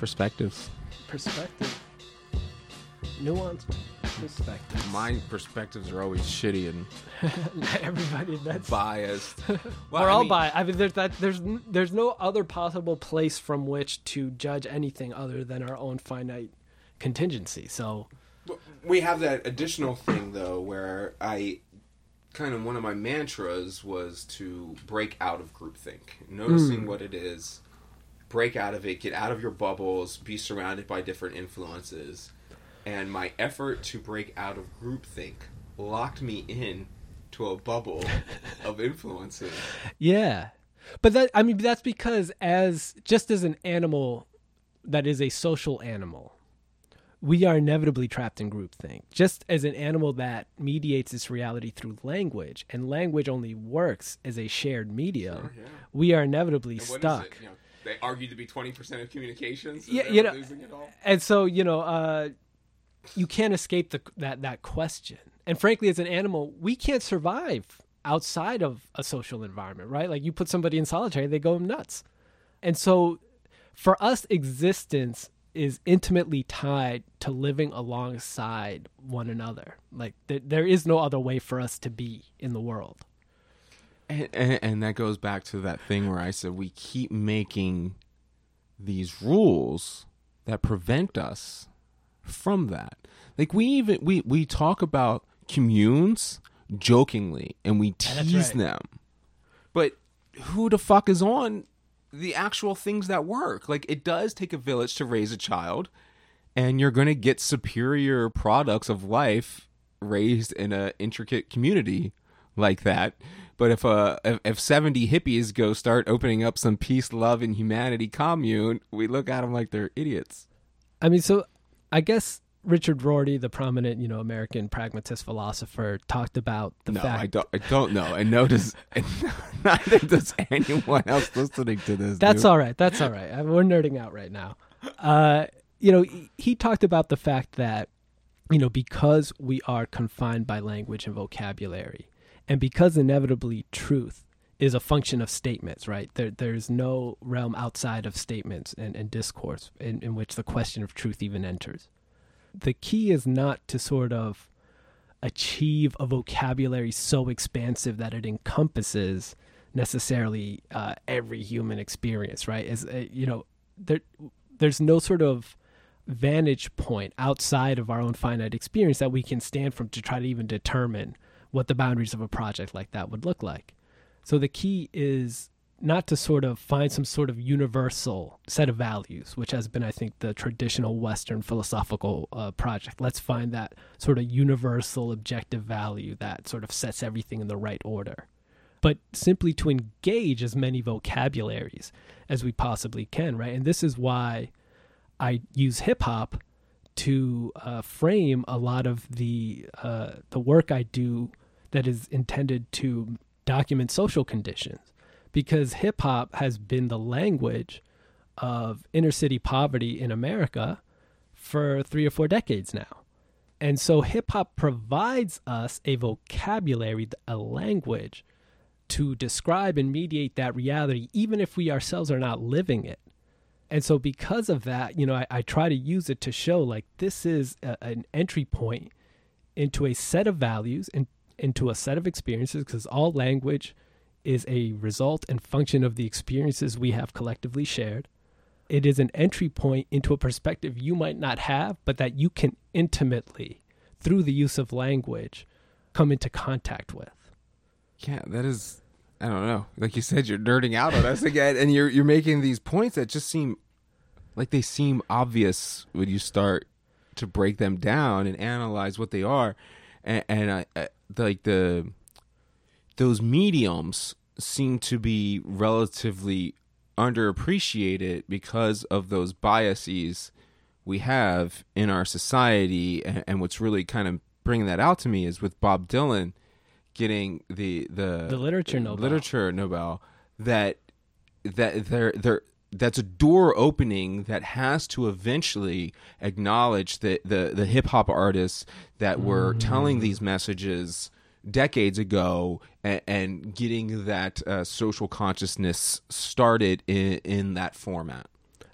perspectives. Perspective. Nuanced perspective. My perspectives are always shitty and Everybody that's biased. Well, we're I all mean, by. I mean, there's that. There's n- there's no other possible place from which to judge anything other than our own finite contingency. So we have that additional thing though where i kind of one of my mantras was to break out of groupthink noticing hmm. what it is break out of it get out of your bubbles be surrounded by different influences and my effort to break out of groupthink locked me in to a bubble of influences yeah, but that I mean that's because as just as an animal that is a social animal, we are inevitably trapped in groupthink. Just as an animal that mediates its reality through language, and language only works as a shared medium, yeah. we are inevitably And what is stuck. You know, they argued to be 20% of communications Yeah, you know, losing it all? and so you know uh you can't escape the that that question. And frankly as an animal we can't survive outside of a social environment right? Like you put somebody in solitary they go nuts. And so for us existence is intimately tied to living alongside one another. Like th- there is no other way for us to be in the world And, and, and that goes back to that thing where I said we keep making these rules that prevent us from that. Like we even we we talk about communes jokingly and we tease right. them. But who the fuck is on the actual things that work? Like it does take a village to raise a child and you're going to get superior products of life raised in a intricate community like that. But if uh if, if 70 hippies go start opening up some peace, love and humanity commune, we look at them like they're idiots. I mean, so I guess Richard Rorty, the prominent, you know, American pragmatist philosopher, talked about the no, fact I don't I don't know. And notice and neither does anyone else listening to this. That's dude. all right. That's all right. I mean, we're nerding out right now. Uh, you know, he, he talked about the fact that, you know, because we are confined by language and vocabulary, and because inevitably truth is a function of statements, right? There, there's no realm outside of statements and, and discourse in, in which the question of truth even enters. The key is not to sort of achieve a vocabulary so expansive that it encompasses necessarily uh, every human experience, right? As uh, you know, there there's no sort of vantage point outside of our own finite experience that we can stand from to try to even determine what the boundaries of a project like that would look like. So the key is not to sort of find some sort of universal set of values, which has been, I think, the traditional Western philosophical uh, project. Let's find that sort of universal objective value that sort of sets everything in the right order. But simply to engage as many vocabularies as we possibly can, right? And this is why I use hip hop to uh, frame a lot of the uh, the work I do that is intended to document social conditions, because hip hop has been the language of inner city poverty in America for three or four decades now. And so hip hop provides us a vocabulary, a language to describe and mediate that reality, even if we ourselves are not living it. And so, because of that, you know, I, I try to use it to show like this is a, an entry point into a set of values and into a set of experiences, because all language is a result and function of the experiences we have collectively shared. It is an entry point into a perspective you might not have, but that you can intimately, through the use of language, come into contact with. Yeah, that is. I don't know. Like you said, you're nerding out on us again, and you're you're making these points that just seem like they seem obvious when you start to break them down and analyze what they are, and, and I, like the those mediums seem to be relatively underappreciated because of those biases we have in our society and, and what's really kind of bringing that out to me is with Bob Dylan getting the the The literature Nobel. literature Nobel that that there there that's a door opening that has to eventually acknowledge that the the hip hop artists that were telling these messages decades ago and, and getting that uh, social consciousness started in in that format.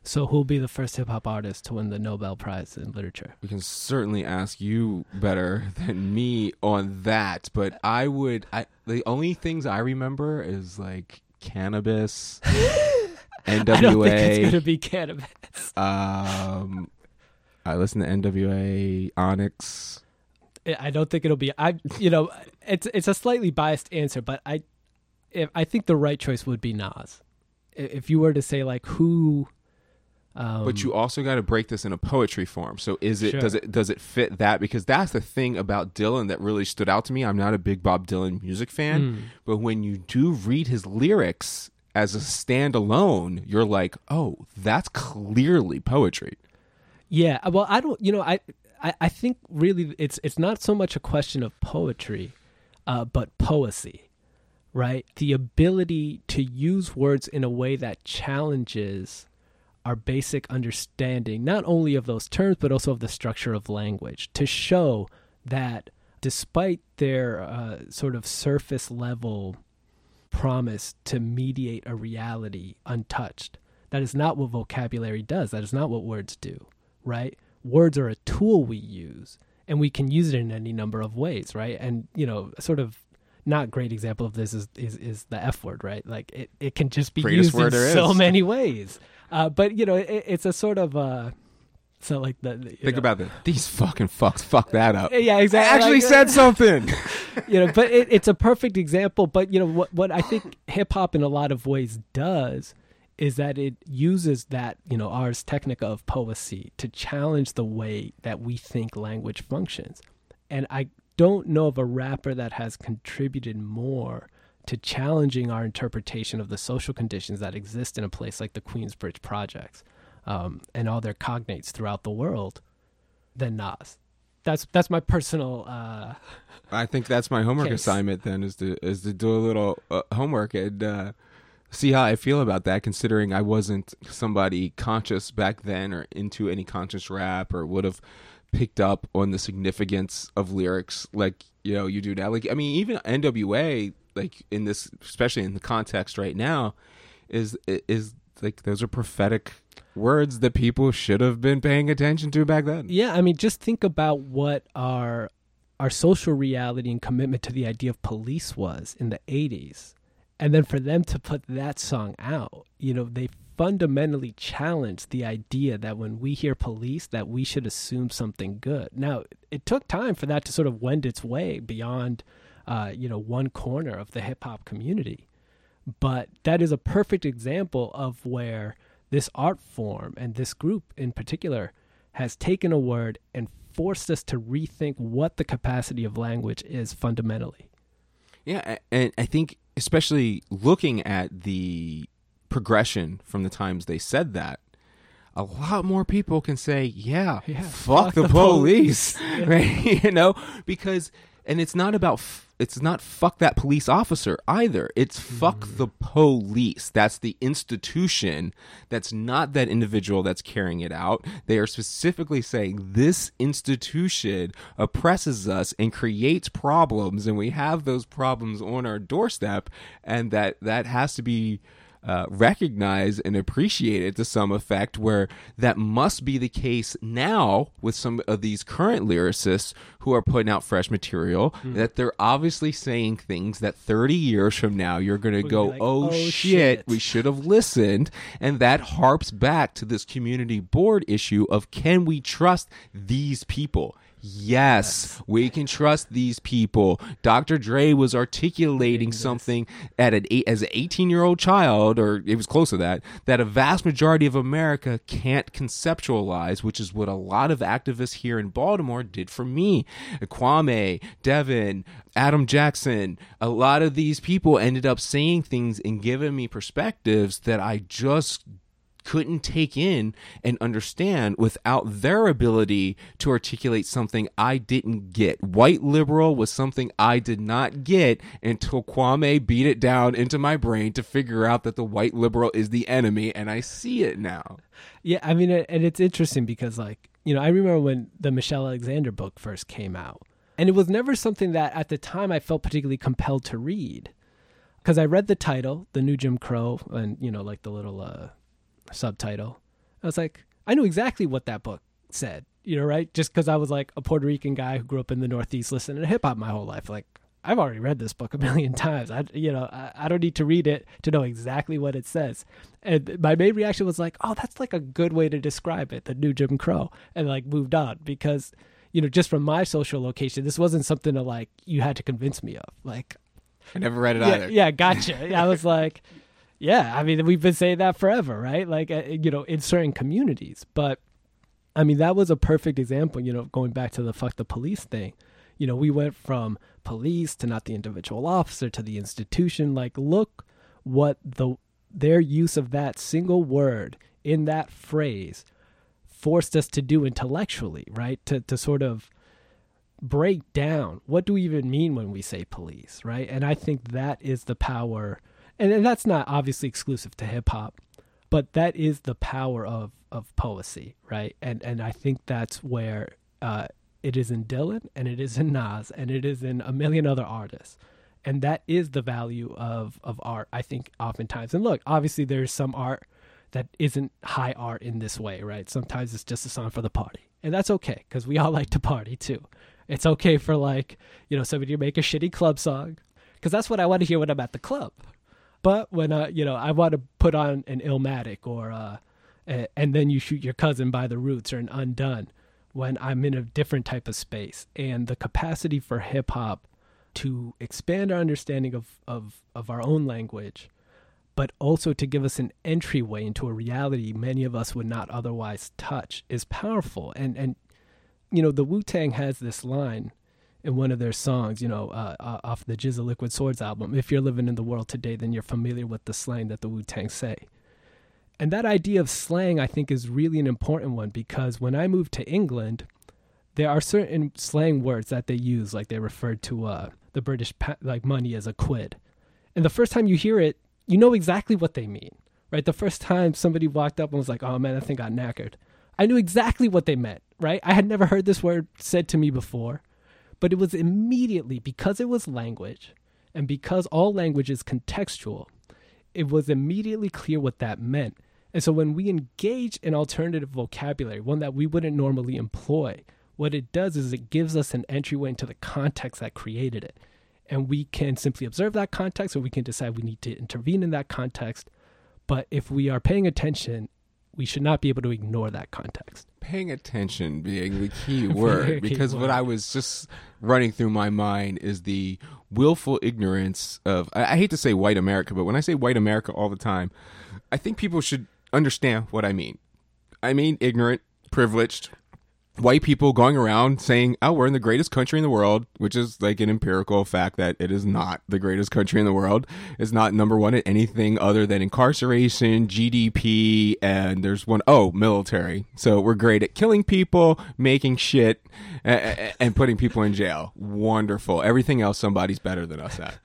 So who'll be the first hip hop artist to win the Nobel Prize in literature? We can certainly ask you better than me on that, but I would. I the only things I remember is like Canibus, NWA. I don't think it's going to be Canibus. Um, I listen to NWA, Onyx. I don't think it'll be. I, you know, it's it's a slightly biased answer, but I, if, I think the right choice would be Nas. If you were to say like who, um, but you also got to break this in a poetry form. So is it Sure. does it does it fit that? Because that's the thing about Dylan that really stood out to me. I'm not a big Bob Dylan music fan, Mm. but when you do read his lyrics as a standalone, you're like, oh, that's clearly poetry. Yeah, uh, well, I don't. You know, I, I, I think really it's it's not so much a question of poetry, uh, but poesy, right? The ability to use words in a way that challenges our basic understanding, not only of those terms but also of the structure of language, to show that despite their uh, sort of surface level promise to mediate a reality untouched. That is not what vocabulary does. That is not what words do, right? Words are a tool we use, and we can use it in any number of ways, right? And you know, sort of not great example of this is is, is the F word, right? Like it, it can just be Greatest used in so is. many ways. Uh, but you know, it, it's a sort of uh, so like the- Think know- about it. These fucking fucks fuck that up. yeah, I exactly. actually Like, said uh, something. you know, but it, it's a perfect example. But you know what? What I think hip hop in a lot of ways does is that it uses that you know ars technica of poesy to challenge the way that we think language functions. And I don't know of a rapper that has contributed more to challenging our interpretation of the social conditions that exist in a place like the Queensbridge projects um, and all their cognates throughout the world than Nas. That's that's my personal. Uh, I think that's my homework Case. assignment then is to is to do a little uh, homework and uh, see how I feel about that. Considering I wasn't somebody conscious back then or into any conscious rap or would have picked up on the significance of lyrics like you know you do now. Like I mean, even NWA, like in this, especially in the context right now, is is like those are prophetic words that people should have been paying attention to back then. Yeah, I mean, just think about what our our social reality and commitment to the idea of police was in the '80s, and then for them to put that song out, you know, they fundamentally challenged the idea that when we hear police, that we should assume something good. Now, it took time for that to sort of wend its way beyond, uh, you know, one corner of the hip hop community, but that is a perfect example of where this art form and this group in particular has taken a word and forced us to rethink what the capacity of language is fundamentally. Yeah, and I think especially looking at the progression from the times they said that, a lot more people can say, "Yeah, Yeah, fuck, fuck the, the police," police. right? you know, because and it's not about f- it's not fuck that police officer either. It's fuck Mm. the police. That's the institution. That's not that individual that's carrying it out. They are specifically saying this institution oppresses us and creates problems, and we have those problems on our doorstep, and that that has to be uh, recognized and it to some effect, where that must be the case now with some of these current lyricists who are putting out fresh material, Hmm. that they're obviously saying things that 30 years from now you're going to go, like, oh, "Oh, shit, shit." we should have listened. And that harps back to this community board issue of can we trust these people? Yes, we can trust these people. Dr. Dre was articulating something at an eight, as an 18 year old child, or it was close to that, that a vast majority of America can't conceptualize, which is what a lot of activists here in Baltimore did for me. Kwame, Devin, Adam Jackson, a lot of these people ended up saying things and giving me perspectives that I just couldn't take in and understand without their ability to articulate something I didn't get. White liberal was something I did not get until Kwame beat it down into my brain to figure out that the white liberal is the enemy, and I see it now. Yeah, I mean, and it's interesting because, like, you know, I remember when the Michelle Alexander book first came out, and it was never something that at the time I felt particularly compelled to read. Because I read the title, The New Jim Crow, and, you know, like the little uh, subtitle. I was like, I knew exactly what that book said, you know, right? Just because I was like a Puerto Rican guy who grew up in the Northeast listening to hip hop my whole life. Like, I've already read this book a million times. I, you know, I, I don't need to read it to know exactly what it says. And my main reaction was like, oh, that's like a good way to describe it, the new Jim Crow, and like moved on because, you know, just from my social location, this wasn't something to like you had to convince me of. Like, I never read it yeah, either. yeah, gotcha. I was like, yeah, I mean, we've been saying that forever, right? Like, uh, you know, in certain communities. But I mean, that was a perfect example, you know, going back to the fuck the police thing. You know, we went from police to not the individual officer to the institution. Like, look what the their use of that single word in that phrase forced us to do intellectually, right? To to sort of break down what do we even mean when we say police, right? And I think that is the power and, and that's not obviously exclusive to hip hop, but that is the power of of poesy, right? And and I think that's where uh, it is in Dylan and it is in Nas and it is in a million other artists. And that is the value of of art, I think, oftentimes. And look, obviously there's some art that isn't high art in this way, right? Sometimes it's just a song for the party. And that's okay, because we all like to party too. It's okay for like, you know, somebody to make a shitty club song. Because that's what I want to hear when I'm at the club, but when uh, you know, I want to put on an Illmatic or uh, and then you shoot your cousin by the roots or an Undun when I'm in a different type of space. And the capacity for hip hop to expand our understanding of, of, of our own language, but also to give us an entryway into a reality many of us would not otherwise touch is powerful. And and you know, the Wu Tang has this line in one of their songs, you know, uh, uh, off the GZA Liquid Swords album. If you're living in the world today, then you're familiar with the slang that the Wu Tang say. And that idea of slang, I think, is really an important one because when I moved to England, there are certain slang words that they use, like they referred to uh, the British pa- like money as a quid. And the first time you hear it, you know exactly what they mean, right? The first time somebody walked up and was like, "Oh man, that thing got knackered," I knew exactly what they meant, right? I had never heard this word said to me before. But it was immediately because it was language and because all language is contextual, it was immediately clear what that meant. And so when we engage in alternative vocabulary, one that we wouldn't normally employ, what it does is it gives us an entryway into the context that created it. And we can simply observe that context or we can decide we need to intervene in that context. But if we are paying attention, we should not be able to ignore that context. Paying attention being the key word, key because word. what I was just running through my mind is the willful ignorance of. I, I hate to say white America, but when I say white America all the time, I think people should understand what I mean. I mean ignorant, privileged, white people going around saying, "Oh, we're in the greatest country in the world," which is like an empirical fact that it is not the greatest country in the world. It's not number one at anything other than incarceration, GDP, and there's one oh military. So we're great at killing people, making shit, and, and putting people in jail. Wonderful. Everything else, somebody's better than us at.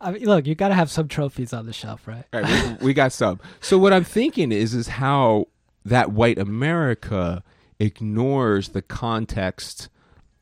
I mean, look, you got to have some trophies on the shelf, right? Right, we, we got some. So what I'm thinking is, is how that white America ignores the context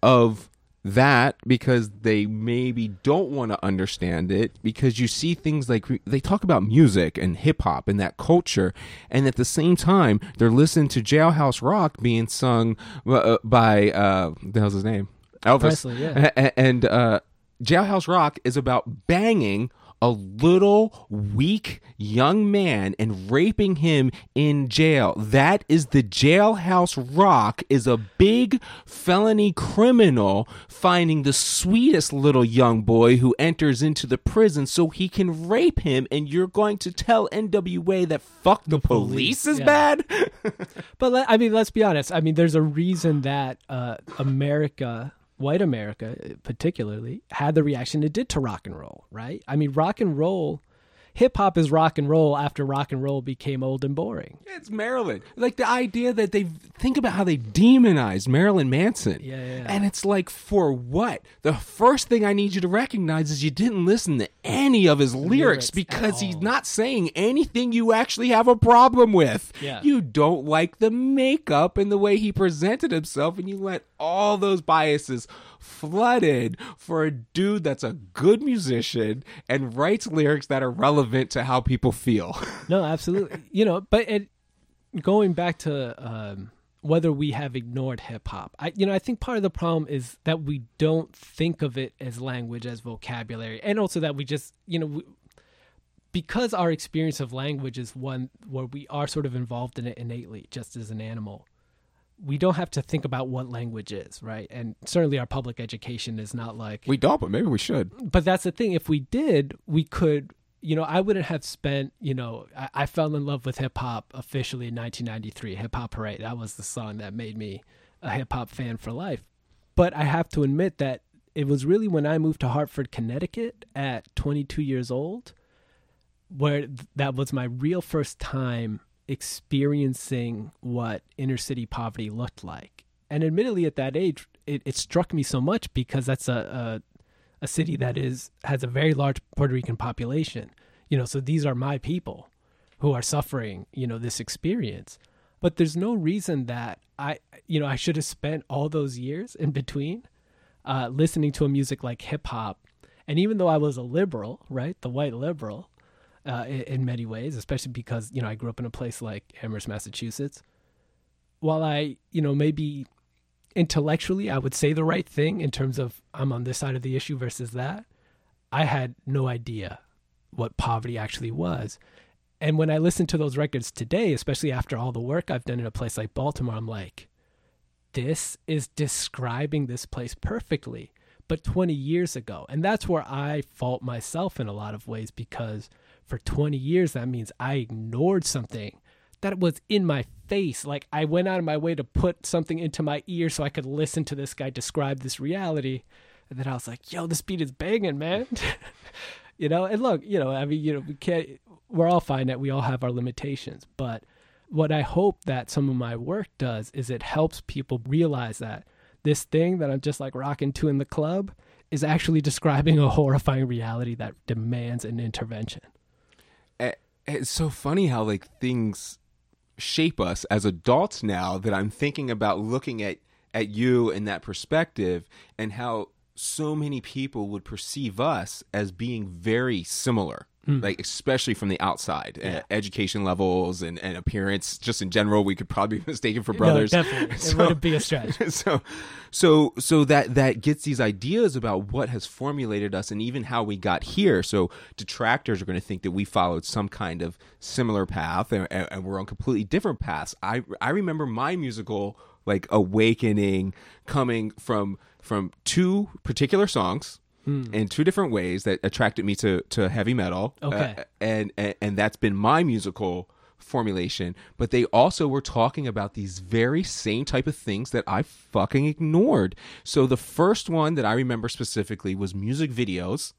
of that because they maybe don't want to understand it because you see things like they talk about music and hip hop and that culture and at the same time they're listening to Jailhouse Rock being sung uh, by uh the hell's his name Elvis Presley, yeah. And uh Jailhouse Rock is about banging a little weak young man and raping him in jail. That is the Jailhouse Rock is a big felony criminal finding the sweetest little young boy who enters into the prison so he can rape him and you're going to tell NWA that fuck the, police, police, is yeah. bad? But let, I mean, let's be honest. I mean, there's a reason that uh, America, white America uh, particularly, had the reaction it did to rock and roll, right? I mean, rock and roll, hip hop is rock and roll after rock and roll became old and boring. It's Maryland. Like the idea that they think about how they demonized Marilyn Manson. Yeah, yeah, yeah. And it's like, for what? The first thing I need you to recognize is you didn't listen to any of his lyrics, Lyrics because he's not saying anything you actually have a problem with. Yeah. You don't like the makeup and the way he presented himself, and you let all those biases flooded for a dude that's a good musician and writes lyrics that are relevant to how people feel. No, absolutely. you know, but it, going back to um, whether we have ignored hip hop, I you know I think part of the problem is that we don't think of it as language as vocabulary, and also that we just you know. We, because our experience of language is one where we are sort of involved in it innately, just as an animal, we don't have to think about what language is, right? And certainly our public education is not like. We don't, but maybe we should. But that's the thing. If we did, we could you know, I wouldn't have spent, you know, I, I fell in love with hip hop officially in 1993. Hip Hop Hooray. That was the song that made me a hip hop fan for life. But I have to admit that it was really when I moved to Hartford, Connecticut at 22 years old, where th- that was my real first time experiencing what inner city poverty looked like. And admittedly, at that age, it, it struck me so much because that's a, a city that is has a very large Puerto Rican population. You know, so these are my people who are suffering, you know, this experience. But there's no reason that I, you know, I should have spent all those years in between uh, listening to a music like hip hop. And even though I was a liberal, right, the white liberal, uh, in, in many ways, especially because you know I grew up in a place like Amherst, Massachusetts. While I, you know, maybe intellectually I would say the right thing in terms of I'm on this side of the issue versus that. I had no idea what poverty actually was. And when I listen to those records today, especially after all the work I've done in a place like Baltimore, I'm like, this is describing this place perfectly. But 20 years ago, and that's where I fault myself in a lot of ways because for 20 years, that means I ignored something that was in my face. Like I went out of my way to put something into my ear so I could listen to this guy describe this reality. And then I was like, yo, this beat is banging, man. you know, and look, you know, I mean, you know, we can't, we're all fine that we all have our limitations. But what I hope that some of my work does is it helps people realize that this thing that I'm just like rocking to in the club is actually describing a horrifying reality that demands an intervention. It's so funny how like things shape us as adults now that I'm thinking about looking at at you in that perspective and how so many people would perceive us as being very similar mm. like especially from the outside yeah. uh, education levels and, and appearance just in general we could probably be mistaken for brothers. no, definitely. So, it wouldn't be a stretch. so so so that that gets these ideas about what has formulated us and even how we got here. So detractors are going to think that we followed some kind of similar path and, and we're on completely different paths. I i remember my musical like awakening coming from from two particular songs mm. in two different ways that attracted me to to heavy metal. Uh, okay, uh, and, and and that's been my musical formulation. But they also were talking about these very same type of things that I fucking ignored. So the first one that I remember specifically was music videos.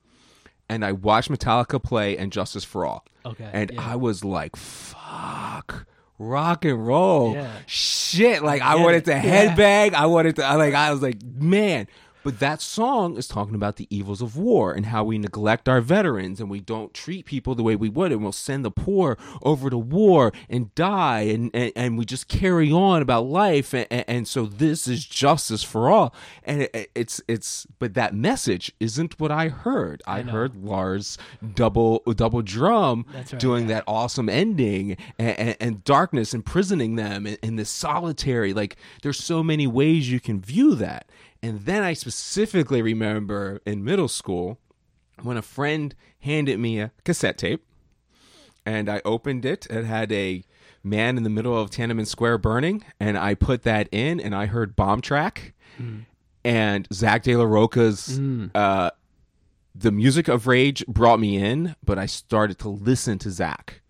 And I watched Metallica play and Justice for All. Okay. And yeah. I was like, fuck rock and roll yeah. shit. Like I wanted to headbang. I wanted to like I was like, man, but that song is talking about the evils of war and how we neglect our veterans and we don't treat people the way we would. And we'll send the poor over to war and die. And, and, and we just carry on about life. And, and, so this is justice for all. And it, it's, it's, but that message isn't what I heard. I, I heard Lars double, double drum right, doing yeah. that awesome ending and, and, darkness imprisoning them in, in this solitary. Like there's so many ways you can view that. And then I specifically remember in middle school when a friend handed me a cassette tape and I opened it. It had a man in the middle of Tiananmen Square burning, and I put that in and I heard Bomb Track mm. and Zach de la Rocha's mm. uh, The Music of Rage brought me in, but I started to listen to Zach.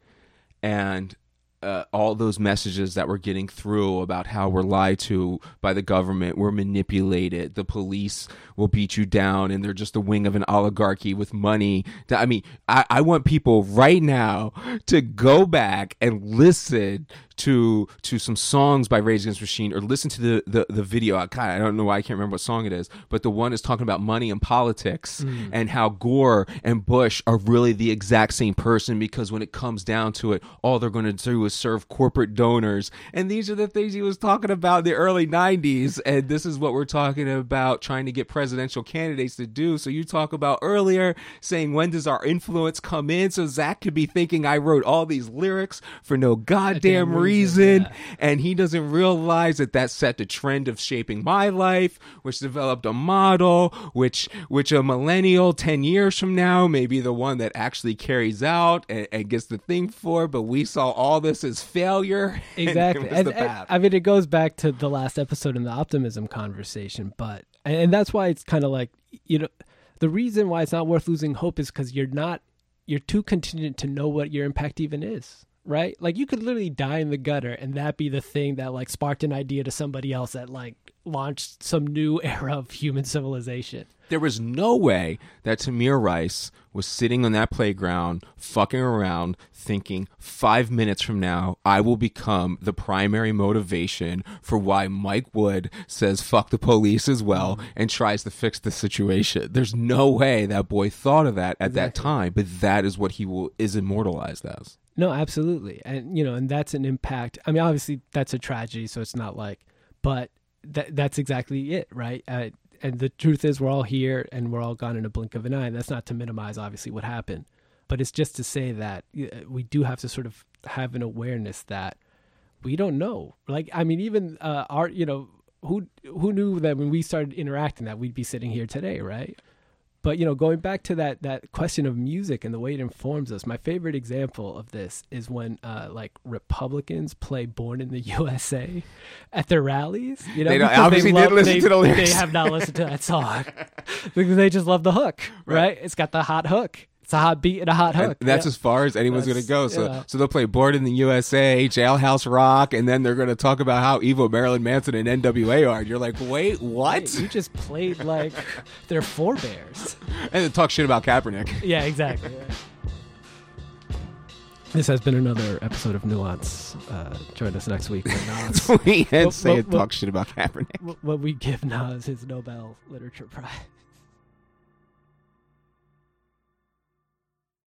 And uh, all those messages that we're getting through about how we're lied to by the government, we're manipulated, the police will beat you down, and they're just the wing of an oligarchy with money. I mean, I, I want people right now to go back and listen to to some songs by Rage Against Machine or listen to the the, the video. I, God, I don't know why I can't remember what song it is, but the one is talking about money and politics mm. and how Gore and Bush are really the exact same person because when it comes down to it, all they're going to do is serve corporate donors. And these are the things he was talking about in the early 90s. And this is what we're talking about trying to get presidential candidates to do. So you talk about earlier saying, when does our influence come in? So Zach could be thinking I wrote all these lyrics for no goddamn reason reason, yeah. and he doesn't realize that that set the trend of shaping my life, which developed a model, which which a millennial ten years from now may be the one that actually carries out and, and gets the thing for. But we saw all this as failure. exactly and, and, i mean it goes back to the last episode in the optimism conversation but and, and that's why it's kind of like you know the reason why it's not worth losing hope is because you're not you're too contingent to know what your impact even is right like you could literally die in the gutter and that be the thing that like sparked an idea to somebody else that like launched some new era of human civilization There was no way that Tamir Rice was sitting on that playground, fucking around, thinking five minutes from now, I will become the primary motivation for why Mike Wood says fuck the police as well and tries to fix the situation. There's no way that boy thought of that at that time, but that is what he will is immortalized as. No, absolutely. And you know, and that's an impact. I mean, obviously that's a tragedy, so it's not like but that that's exactly it, right? Uh, and the truth is we're all here and we're all gone in a blink of an eye. And that's not to minimize obviously what happened, but it's just to say that we do have to sort of have an awareness that we don't know. Like I mean even uh our, you know, who who knew that when we started interacting that we'd be sitting here today, right? But you know, going back to that that question of music and the way it informs us, my favorite example of this is when uh, like Republicans play "Born in the USA" at their rallies. You know, They obviously didn't listen they, to the lyrics. They have not listened to that song because they just love the hook, right? It's got the hot hook. It's a hot beat and a hot And hook. that's Yeah. as far as anyone's going to go. So, yeah. so they'll play "Born in the USA," "Jailhouse Rock," and then they're going to talk about how evil Marilyn Manson and N.W.A. are. And you're like, wait, what? Hey, you just played like their forebears. and then talk shit about Kaepernick. Yeah, exactly. This has been another episode of Nuance. Uh, join us next week. Nas, we and Well, say well, and well- talk shit about Kaepernick. what we give Nas his Nobel Literature Prize.